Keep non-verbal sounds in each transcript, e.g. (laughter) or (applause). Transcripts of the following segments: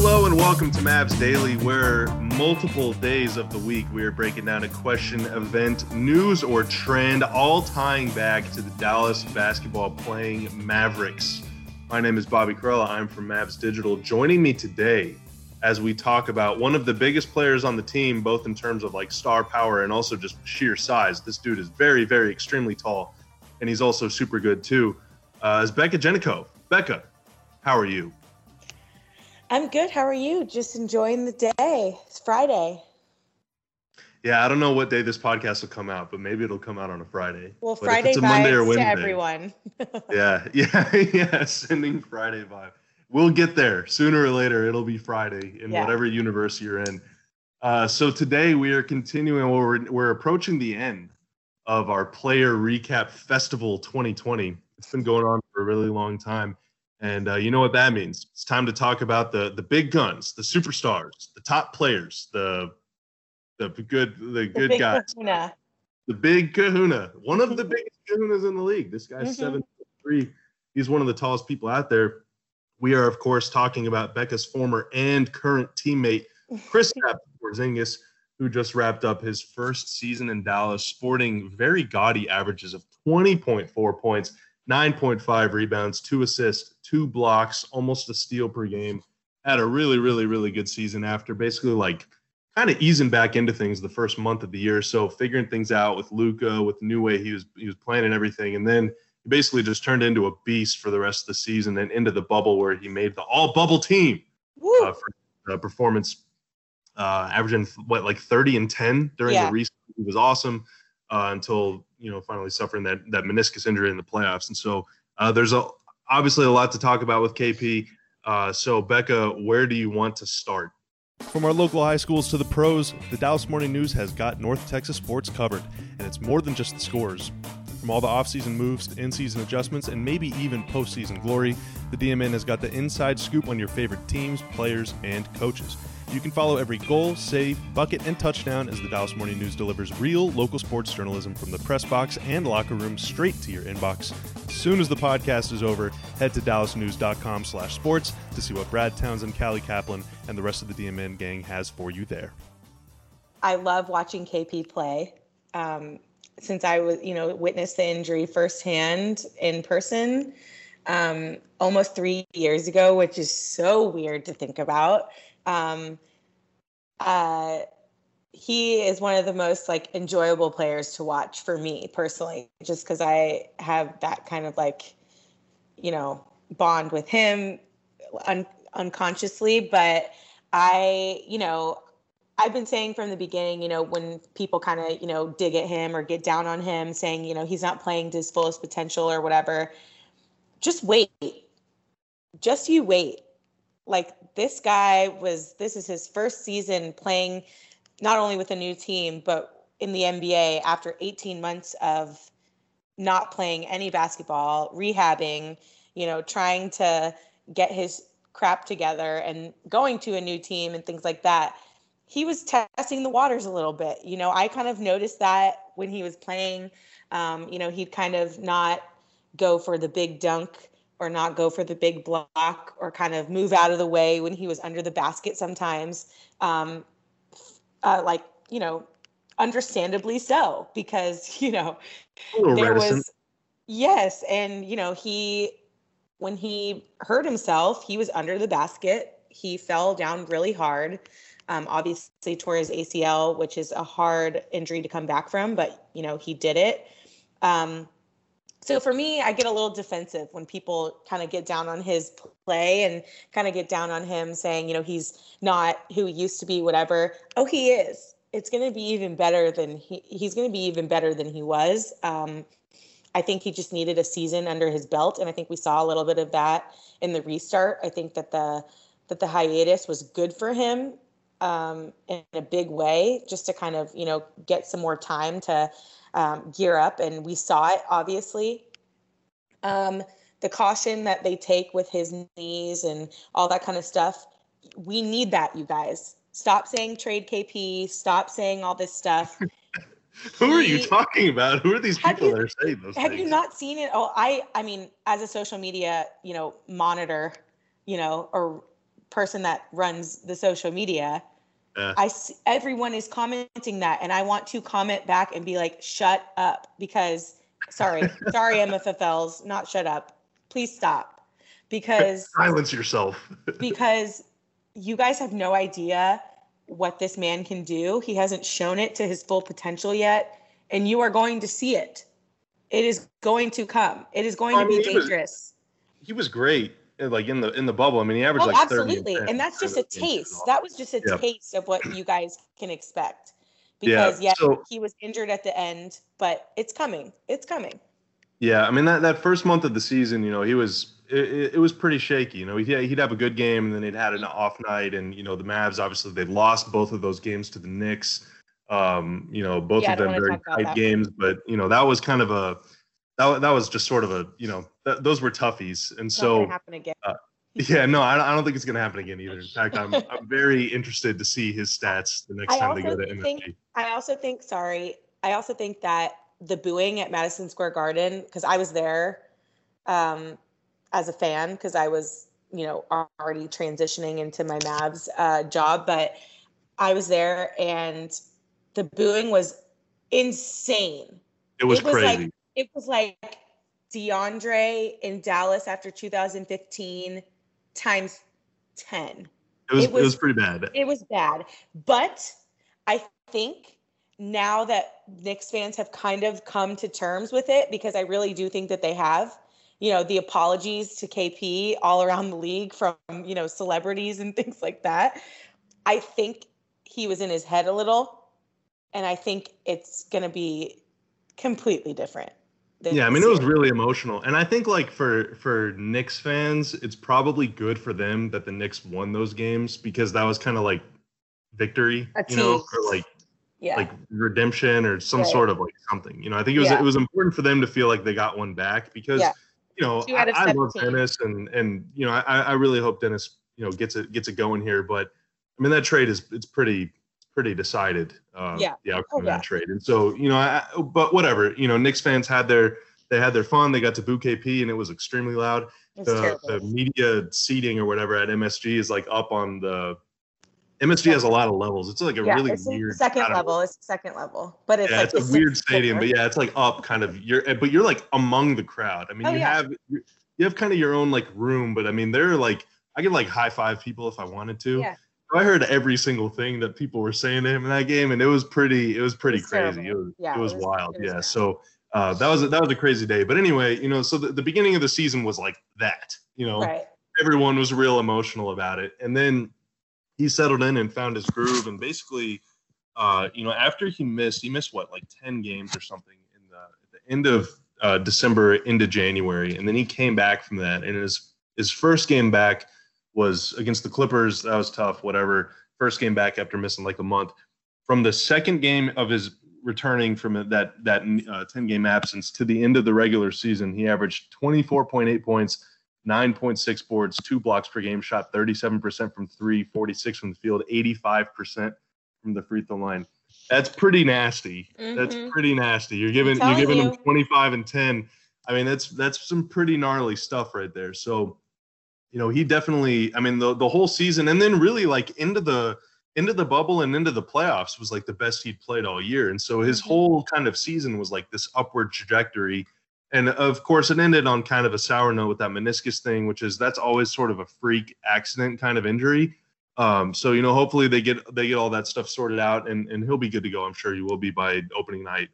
Hello and welcome to Mavs Daily, where multiple days of the week we are breaking down a question, event, news, or trend, all tying back to the Dallas basketball playing Mavericks. My name is Bobby Karalla. I'm from Mavs Digital. Joining me today as we talk about one of the biggest players on the team, both in terms of like star power and also just sheer size. This dude is very, very extremely tall, and he's also super good too. Uh, is Becca Jenico. Becca, how are you? I'm good. How are you? Just enjoying the day. It's Friday. Yeah, I don't know what day this podcast will come out, but maybe it'll come out on a Friday. Well, But Friday it's a Monday or vibes to Wednesday- everyone. (laughs) Yeah, (laughs) yeah, yeah. Sending Friday vibe. We'll get there sooner or later. It'll be Friday in Yeah. whatever universe you're in. Uh, so today we are continuing. We're we're approaching the end of our player recap festival 2020. It's been going on for a really long time, and uh, you know what that means. It's time to talk about the the big guns, the superstars, the top players, the the good the The good guys kahuna. the big kahuna, one of the (laughs) biggest kahunas in the league. This guy's Mhm. seven three. He's one of the tallest people out there. We are, of course, talking about Becca's former and current teammate, Chris (laughs) Porzingis, who just wrapped up his first season in Dallas, sporting very gaudy averages of 20.4 points, 9.5 rebounds, two assists, two blocks, almost a steal per game. Had a really, really, really good season after basically like kind of easing back into things the first month of the year. So figuring things out with Luka, with the new way he was he was playing and everything, and then he basically just turned into a beast for the rest of the season and into the bubble where he made the all bubble team uh, for uh, performance, uh, averaging what like 30 and 10 during Yeah. the recent. He was awesome uh, until you know finally suffering that that meniscus injury in the playoffs. And so uh, there's a obviously a lot to talk about with KP. Uh, so Becca, where do you want to start? From our local high schools to the pros, the Dallas Morning News has got North Texas sports covered, and it's more than just the scores. From all the offseason moves to in-season adjustments and maybe even postseason glory, the DMN has got the inside scoop on your favorite teams, players, and coaches. You can follow every goal, save, bucket, and touchdown as the Dallas Morning News delivers real local sports journalism from the press box and locker room straight to your inbox. As soon as the podcast is over, head to dallasnews.com slash sports to see what Brad Townsend, Callie Caplan, and the rest of the DMN gang has for you there. I love watching KP play. Um, since I was, you know, witnessed the injury firsthand in person um, almost three years ago, which is so weird to think about. Um, uh, he is one of the most like enjoyable players to watch for me personally, just because I have that kind of like, you know, bond with him un- unconsciously. But I, you know, I've been saying from the beginning, you know, when people kind of, you know, dig at him or get down on him, saying, you know, he's not playing to his fullest potential or whatever, just wait. Just you wait. Like this guy was, this is his first season playing not only with a new team, but in the NBA after 18 months of not playing any basketball, rehabbing, you know, trying to get his crap together and going to a new team and things like that he was testing the waters a little bit. You know, I kind of noticed that when he was playing. Um, you know, he'd kind of not go for the big dunk or not go for the big block or kind of move out of the way when he was under the basket sometimes. Um, uh, like, you know, understandably so, because, (laughs) you know, there reticent. was yes and you know he when he hurt himself he was under the basket he fell down really hard um, obviously tore his acl which is a hard injury to come back from but you know he did it um, so for me i get a little defensive when people kind of get down on his play and kind of get down on him saying you know he's not who he used to be whatever. Oh he is. It's going to be even better than he he's going to be even better than he was. Um, I think he just needed a season under his belt, and I think we saw a little bit of that in the restart. I think that the that the hiatus was good for him um, in a big way, just to kind of you know get some more time to um, gear up, and we saw it obviously. Um, the caution that they take with his knees and all that kind of stuff, we need that, you guys. Stop saying trade KP. Stop saying all this stuff. (laughs) Who are you talking about? Who are these people you- that are saying those have things? you not seen it oh i i mean as a social media you know monitor you know or person that runs the social media. Yeah. I see, everyone is commenting that, and I want to comment back and be like, "Shut up!" Because sorry, (laughs) sorry, MFFLs, not shut up. Please stop, because (laughs) Silence yourself. (laughs) because you guys have no idea what this man can do. He hasn't shown it to his full potential yet, and you are going to see it. It is going to come. It is going I to be mean, he was- dangerous. he was great, like in the in the bubble. I mean, he averaged Oh, like 30 and absolutely. And that's just a kind of games. taste. That was just a Yeah. taste of what you guys can expect. Yeah, Because yeah, so- he was injured at the end, but it's coming. It's coming. Yeah, I mean that, that first month of the season, you know, he was it, it- it was pretty shaky. You know, he'd, he'd have a good game and then he'd had an off night, and you know the Mavs obviously they lost both of those games to the Knicks. Um, you know, both Yeah, of them very tight games, but you know that was kind of a that, that was just sort of a you know th- those were toughies, and It's so happen again. (laughs) yeah, no, I, don't- I don't think it's gonna happen again either. In fact, I'm (laughs) I'm very interested to see his stats the next I time they go to think- I also think, sorry, I also think that the booing at Madison Square Garden, because I was there um, as a fan, because I was, you know, already transitioning into my Mavs uh, job, but I was there and the booing was insane. it was it was crazy. like it was like DeAndre in Dallas after 2015 times 10 it was it it was was- pretty bad. it was bad. But I think now that Knicks fans have kind of come to terms with it, because I really do think that they have, you know, the apologies to KP all around the league from, you know, celebrities and (laughs) things like that. I think he was in his head a little. And I think it's going to be completely different. Yeah, I mean it was really emotional, and I think like for for Knicks fans, it's probably good for them that the Knicks won those games because that was kind of like victory, you know, tease. or like yeah. like redemption or some Right. sort of like something. You know, I think it was Yeah. it was important for them to feel like they got one back because Yeah. you know I, I love 17. Dennis and and you know I I really hope Dennis you know gets it gets it going here, but I mean that trade is it's pretty pretty decided. Uh, Yeah. the outcome Oh, of that trade, and so you know, I, but whatever. You know, Knicks fans had their they had their fun. They got to boo KP, and it was extremely loud. The, the media seating or whatever at MSG is like up on the. MSG has a lot of levels. It's like a yeah, really it's weird second level. It's second level, but it's yeah, like it's a weird stadium, but yeah, it's like up kind of. You're but you're like among the crowd. I mean, Oh, you yeah. have you have kind of your own like room, but I mean, they're like I could like high five people if I wanted to. Yeah. I heard every single thing that people were saying to him in that game, and it was pretty. It was pretty It was crazy. It was, Yeah, it it was was- wild. it was yeah. bad. So uh, that was that was a crazy day. But anyway, you know, so the, the beginning of the season was like that. You know, Right. everyone was real emotional about it. And then he settled in and found his groove. And basically, uh, you know, after he missed, he missed what, like 10 games or something in the, at the end of uh, December into January. And then he came back from that. And his, his first game back was against the Clippers. That was tough, whatever. First game back after missing like a month. From the second game of his returning from that that uh, 10 game absence to the end of the regular season, he averaged 24.8 points, 9.6 boards, two blocks per game, shot 37% from three, 46 from the field, 85% from the free throw line. That's pretty nasty. That's Mhm. pretty nasty. You're giving you're giving you. them 25 and 10. I mean, that's that's some pretty gnarly stuff right there. So, you know, he definitely. I mean, the the whole season, and then really like into the into the bubble and into the playoffs was like the best he'd played all year. And so his Mhm. whole kind of season was like this upward trajectory. And of course, it ended on kind of a sour note with that meniscus thing, which is that's always sort of a freak accident kind of injury. Um, so you know, hopefully they get they get all that stuff sorted out, and and he'll be good to go. I'm sure he will be by opening night.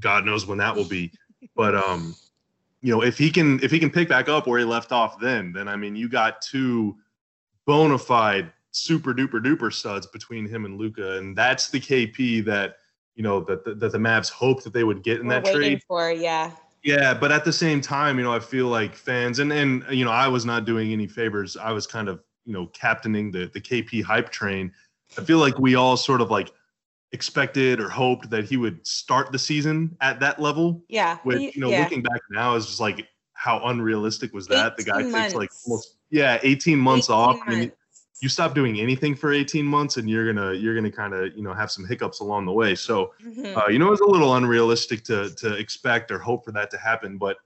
God knows when that will be, but um, you know, if he can if he can pick back up where he left off, then then I mean, you got two bona fide super duper duper studs between him and Luka, and that's the KP that you know that the, that the Mavs hoped that they would get in We're that trade. for yeah. Yeah, but at the same time, you know, I feel like fans and and you know, I was not doing any favors. I was kind of you know captaining the the KP hype train. I feel like we all sort of like expected or hoped that he would start the season at that level. Yeah. Which you know, yeah. looking back now is just like how unrealistic was that? The guy 18 takes like almost yeah, eighteen months 18 off. I mean, you stop doing anything for 18 months and you're gonna you're gonna kind of you know have some hiccups along the way so Mhm. uh, you know it's a little unrealistic to to expect or hope for that to happen but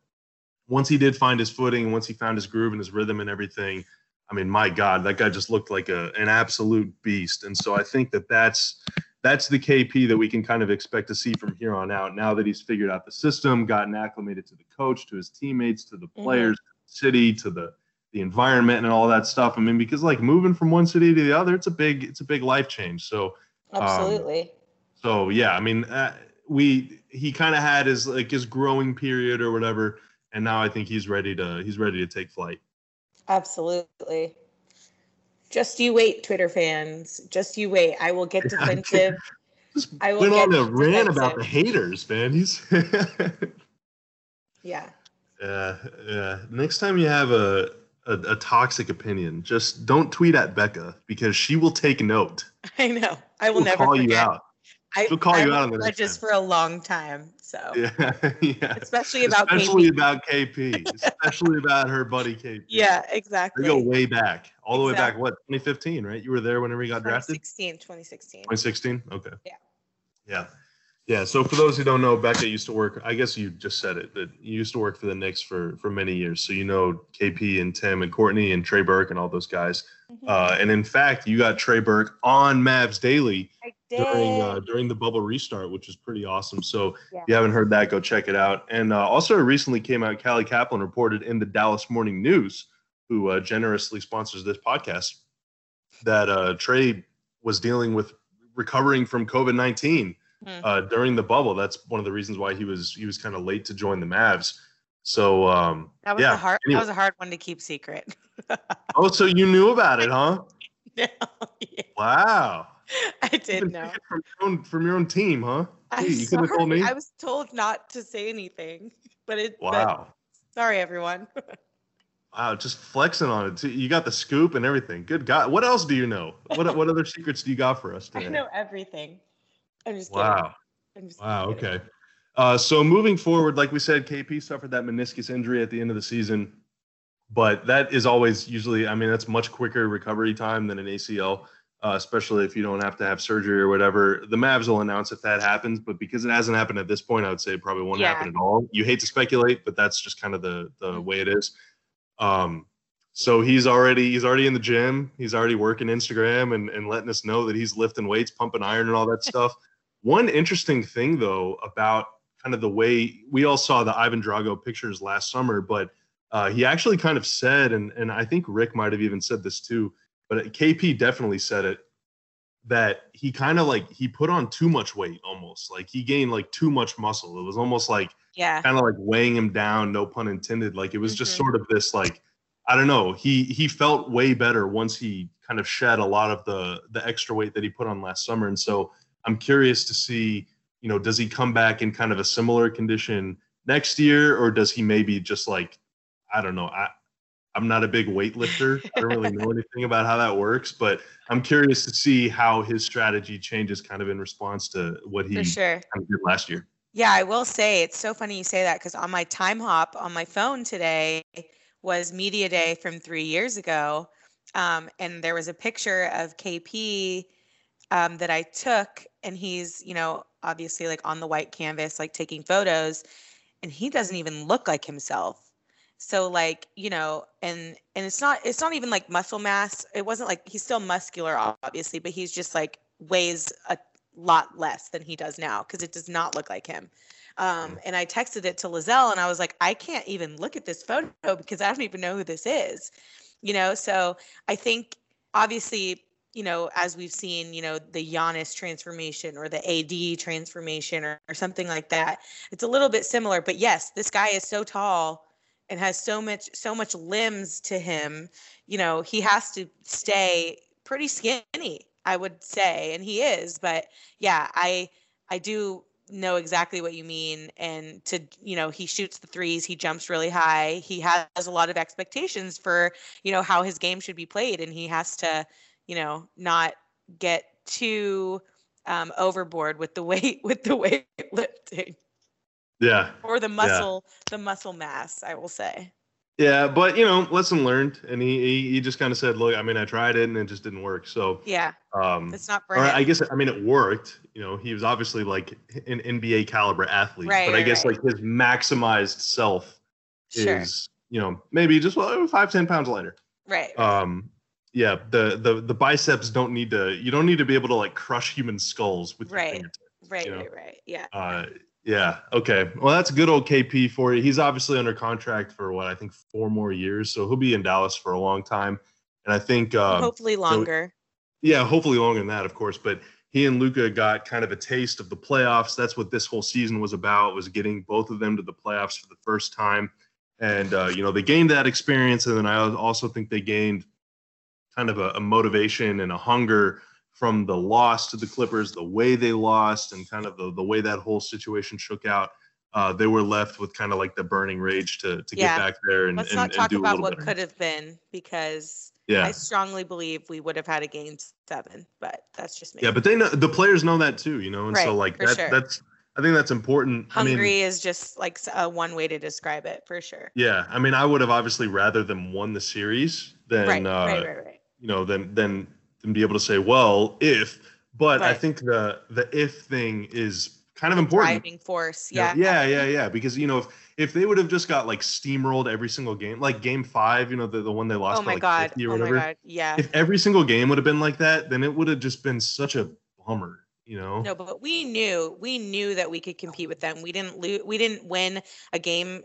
once he did find his footing once he found his groove and his rhythm and everything I mean, my God, that guy just looked like a an absolute beast. And so I think that that's that's the KP that we can kind of expect to see from here on out. Now that he's figured out the system, gotten acclimated to the coach, to his teammates, to the Mhm. players, city, to the the environment, and all that stuff. I mean, because like moving from one city to the other, it's a big it's a big life change. So Um, Absolutely. so yeah, I mean, uh, we he kind of had his like his growing period or whatever, and now I think he's ready to he's ready to take flight. Absolutely. Just you wait, Twitter fans. Just you wait. I will get defensive. I will went on a rant about the haters, man. He's (laughs) yeah. yeah, yeah. Next time you have a, a a toxic opinion, just don't tweet at Becca because she will take note. (laughs) I know. I will She'll never call forget. you out. I, She'll call I you out on the time. for a long time. So (laughs) Yeah, yeah. especially about especially KP. about KP, especially about her buddy KP. (laughs) Yeah, They exactly. go way back, all the way back. What 2015, right? You were there whenever he got drafted. 2016, 2016. 2016. Okay. Yeah. Yeah. Yeah. So for those who don't know, Becca used to work. I guess you just said it that you used to work for the Knicks for for many years. So you know KP and Tim and Courtney and Trey Burke and all those guys. Mhm. Uh, and in fact, you got Trey Burke on Mavs Daily during uh, during the bubble restart, which is pretty awesome. So Yeah. if you haven't heard that, go check it out. And uh, also recently came out, Callie Caplan reported in the Dallas Morning News, who uh, generously sponsors this podcast, that uh, Trey was dealing with recovering from COVID nineteen Hmm. uh, during the bubble. That's one of the reasons why he was he was kind of late to join the Mavs. So um, that was yeah. a hard. Anyway. That was a hard one to keep secret. oh, so you knew about it, huh? (laughs) no, (laughs) yeah, Wow. (laughs) I did can know. From your own from your own team, huh? I'm Gee, you could have told me. I was told not to say anything, but it. but Wow. sorry, everyone. (laughs) Wow, just flexing on it. too. You got the scoop and everything. Good God. What else do you know? What what other secrets do you got for us (laughs) today? I know everything. I'm just kidding. Wow. I'm just Wow. kidding. Okay. Uh, so moving forward, like we said, KP suffered that meniscus injury at the end of the season, but that is always usually, I mean, that's much quicker recovery time than an ACL, uh, especially if you don't have to have surgery or whatever. The Mavs will announce if that happens, but because it hasn't happened at this point, I would say it probably won't Yeah. happen at all. You hate to speculate, but that's just kind of the the Mhm. way it is. Um, so he's already he's already in the gym. He's already working Instagram and, and letting us know that he's lifting weights, pumping iron, and all that stuff. (laughs) One interesting thing though about kind of the way we all saw the Ivan Drago pictures last summer, but uh, he actually kind of said, and and I think Rick might have even said this too, but KP definitely said it that he kind of like he put on too much weight almost like he gained like too much muscle. It was almost like Yeah. kind of like weighing him down, no pun intended. Like it was just Mhm. sort of this like I don't know. He he felt way better once he kind of shed a lot of the the extra weight that he put on last summer. And so I'm curious to see, you know, does he come back in kind of a similar condition next year, or does he maybe just like I don't know. I I'm not a big weightlifter. I don't really know (laughs) anything about how that works, but I'm curious to see how his strategy changes kind of in response to what he sure. kind of did last year. Yeah, I will say it's so funny you say that because on my time hop on my phone today was media day from three years ago, um, and there was a picture of KP um, that I took, and he's you know obviously like on the white canvas like taking photos, and he doesn't even look like himself. So like you know, and and it's not it's not even like muscle mass. It wasn't like he's still muscular obviously, but he's just like weighs a lot less than he does now because it does not look like him. Um, and I texted it to Lizelle and I was like, I can't even look at this photo because I don't even know who this is. You know, so I think obviously, you know, as we've seen, you know, the Giannis transformation or the AD transformation or, or something like that, it's a little bit similar. But yes, this guy is so tall and has so much so much limbs to him, you know, he has to stay pretty skinny, I would say, and he is. But yeah, I I do know exactly what you mean and to you know he shoots the threes he jumps really high he has a lot of expectations for you know how his game should be played and he has to you know not get too um, overboard with the (laughs) weight with the weightlifting Yeah. or the muscle the muscle mass i will say Yeah, but you know, lesson learned, and he he, he just kind of said, "Look, I mean, I tried it, and it just didn't work." So, yeah um, it's not for or. I guess I mean, it worked. You know, he was obviously like an NBA caliber athlete, Right, but I guess right. like his maximized self sure is, you know, maybe just well, five ten pounds lighter. Right. Um, yeah, the the the biceps don't need to. You don't need to be able to like crush human skulls with Right. right, you know. right, right. Yeah. Uh, yeah. Okay. Well, that's good old KP for you. He's obviously under contract for what I think four more years, so he'll be in Dallas for a long time. And I think, um, Hopefully longer. yeah, hopefully longer than that, of course. But he and Luka got kind of a taste of the playoffs. That's what this whole season was about: was getting both of them to the playoffs for the first time. And uh, you know, they gained that experience, and then I also think they gained kind of a, a motivation and a hunger from the loss to the Clippers, the way they lost, and kind of the, the way that whole situation shook out. Uh, they were left with kind of like the burning rage to to Yeah. get back there and, Let's and, not talk about what better. could have been because Yeah. I strongly believe we would have had a game seven, but that's just me. Yeah, but they know the players know that too, you know, and so like that sure. that's I think that's important. I hungry mean, is just like uh, one way to describe it for sure. yeah, I mean, I would have obviously rather them won the series than right, uh, right, right, right. you know than than than be able to say, well, if. But I think the the if thing is kind of important. Driving force. Know, Yeah. yeah, yeah, yeah. Because you know, if if they would have just got like steamrolled every single game, like Game Five, you know, the, the one they lost Oh by my like god. 50 or Oh my god. Yeah. If every single game would have been like that, then it would have just been such a bummer, you know. No, but we knew we knew that we could compete with them. We didn't lose. We didn't win a game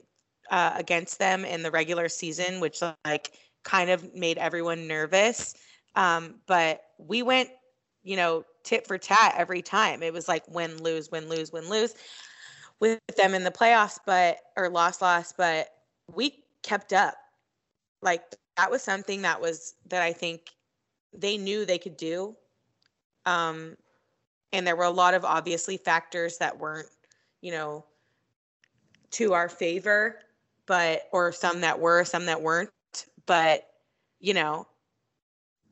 uh, against them in the regular season, which like kind of made everyone nervous. Um, but we went, you know, tit for tat every time. It was like win lose win lose win lose with them in the playoffs, but or loss loss. But we kept up. Like that was something that was that I think they knew they could do. Um, and there were a lot of obviously factors that weren't you know to our favor but or some that were some that weren't but you know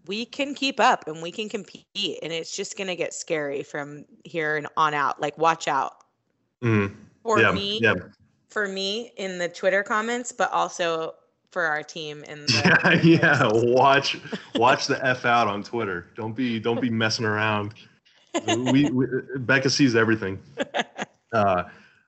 we can keep up and we can compete and it's just going to get scary from here and on out like watch out Mhm. for yeah, me yeah, for me in the twitter comments but also for our team in the (laughs) yeah, yeah. Watch, watch the f out on Twitter. Don't be, don't be messing around. We, we Becca sees everything. (laughs) Uh,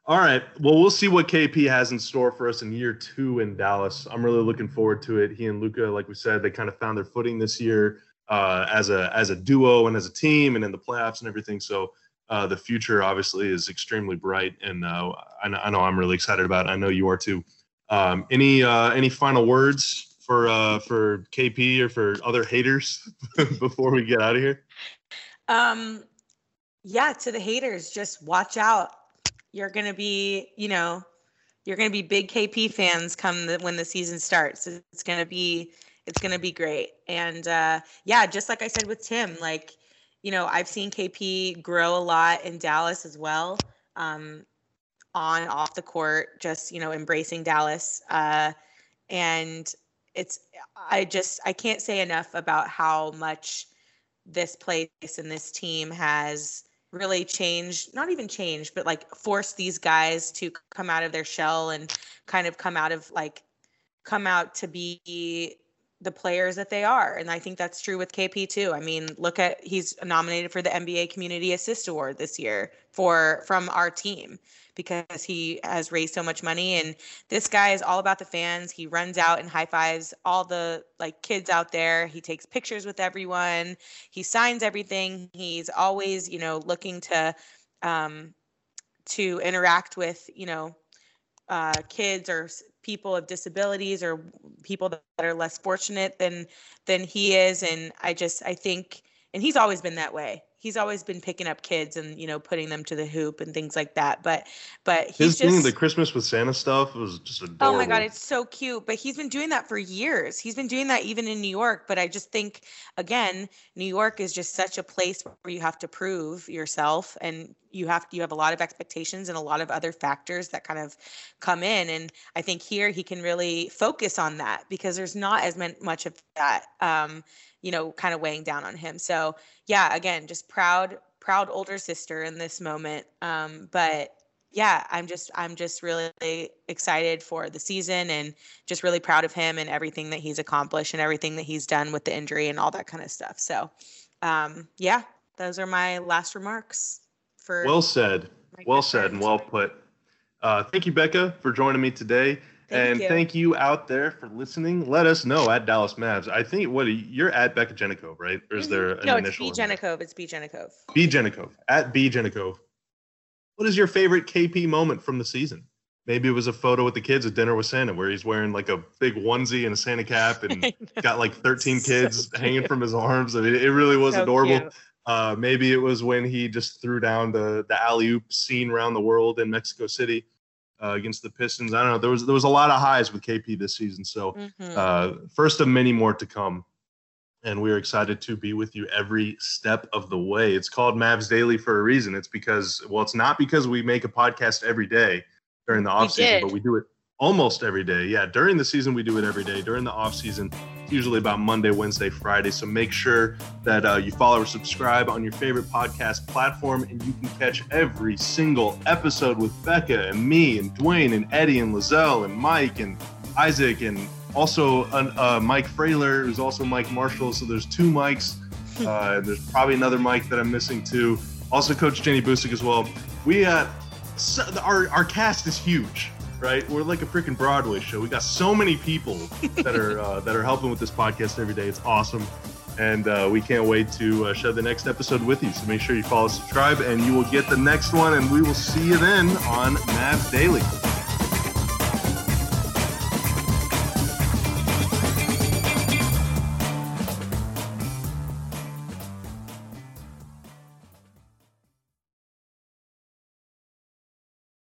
all right. Well, we'll see what KP has in store for us in year two in Dallas. I'm really looking forward to it. He and Luka, like we said, they kind of found their footing this year uh, as a as a duo and as a team, and in the playoffs and everything. So. Uh, the future obviously is extremely bright, and uh, I, know, I know I'm really excited about it. I know you are too. Um, any uh, any final words for uh, for KP or for other haters (laughs) before we get out of here? Um, yeah, to the haters, just watch out. You're gonna be, you know, you're gonna be big KP fans come the, when the season starts. It's gonna be, it's gonna be great. And uh, yeah, just like I said with Tim, like, you know, I've seen KP grow a lot in Dallas as well. Um, on off the court, just you know, embracing Dallas. Uh, and it's, I just, I can't say enough about how much this place and this team has really change, not even change, but like force these guys to come out of their shell and kind of come out of like come out to be the players that they are and i think that's true with kp too. I mean look at he's nominated for the nba community assist award this year for from our team because he has raised so much money and this guy is all about the fans. He runs out and high fives all the like kids out there. He takes pictures with everyone. He signs everything. He's always you know looking to um to interact with you know uh kids or people of disabilities or people that are less fortunate than than he is. And i just i think and he's always been that way he's always been picking up kids and you know putting them to the hoop and things like that but but he's His just thing, the Christmas with Santa stuff, was just adorable. Oh my god, it's so cute. But he's been doing that for years. He's been doing that even in New York. But I just think again, New York is just such a place where you have to prove yourself and you have you have a lot of expectations and a lot of other factors that kind of come in. And I think here he can really focus on that because there's not as much of that um, you know, kind of weighing down on him. So yeah, again, just proud, proud older sister in this moment. Um, but yeah, I'm just I'm just really excited for the season and just really proud of him and everything that he's accomplished and everything that he's done with the injury and all that kind of stuff. So, um, yeah, those are my last remarks for well said. Well said and well put. Uh, thank you, Becca, for joining me today. Thank and you. thank you out there for listening. Let us know at Dallas Mavs. I think what you're at Becca Jenikov, right? Or is Mhm. there an no? It's initial? B? Jenikov. It's B Jenikov. B Jenikov at B Jenikov. What is your favorite KP moment from the season? Maybe it was a photo with the kids at dinner with Santa, where he's wearing like a big onesie and a Santa cap, (laughs) and got like 13 So kids hanging from his arms. I mean, it really was So adorable. cute. Uh, maybe it was when he just threw down the the alley oop scene around the world in Mexico City uh, against the Pistons. I don't know. There was there was a lot of highs with KP this season. So Mhm. uh, first of many more to come. And we're excited to be with you every step of the way. It's called Mavs Daily for a reason. It's because, well, it's not because we make a podcast every day during the off season, but we do it almost every day. Yeah, during the season we do it every day. During the off season, it's usually about Monday, Wednesday, Friday. So make sure that uh, you follow or subscribe on your favorite podcast platform, and you can catch every single episode with Becca and me and Dwain and Eddie and Lizelle and Mike and Isaac and also uh, Mike Frailer, who's also Mike Marshall. So there's two mics. (laughs) Uh, and there's probably another mic that I'm missing too. Also, Coach Jenny Boucek as well. We uh, so, our our cast is huge, right? We're like a freaking Broadway show. We got so many people that are (laughs) uh, that are helping with this podcast every day. It's awesome, and uh, we can't wait to uh, share the next episode with you. So make sure you follow, subscribe, and you will get the next one. And we will see you then on Mavs Daily.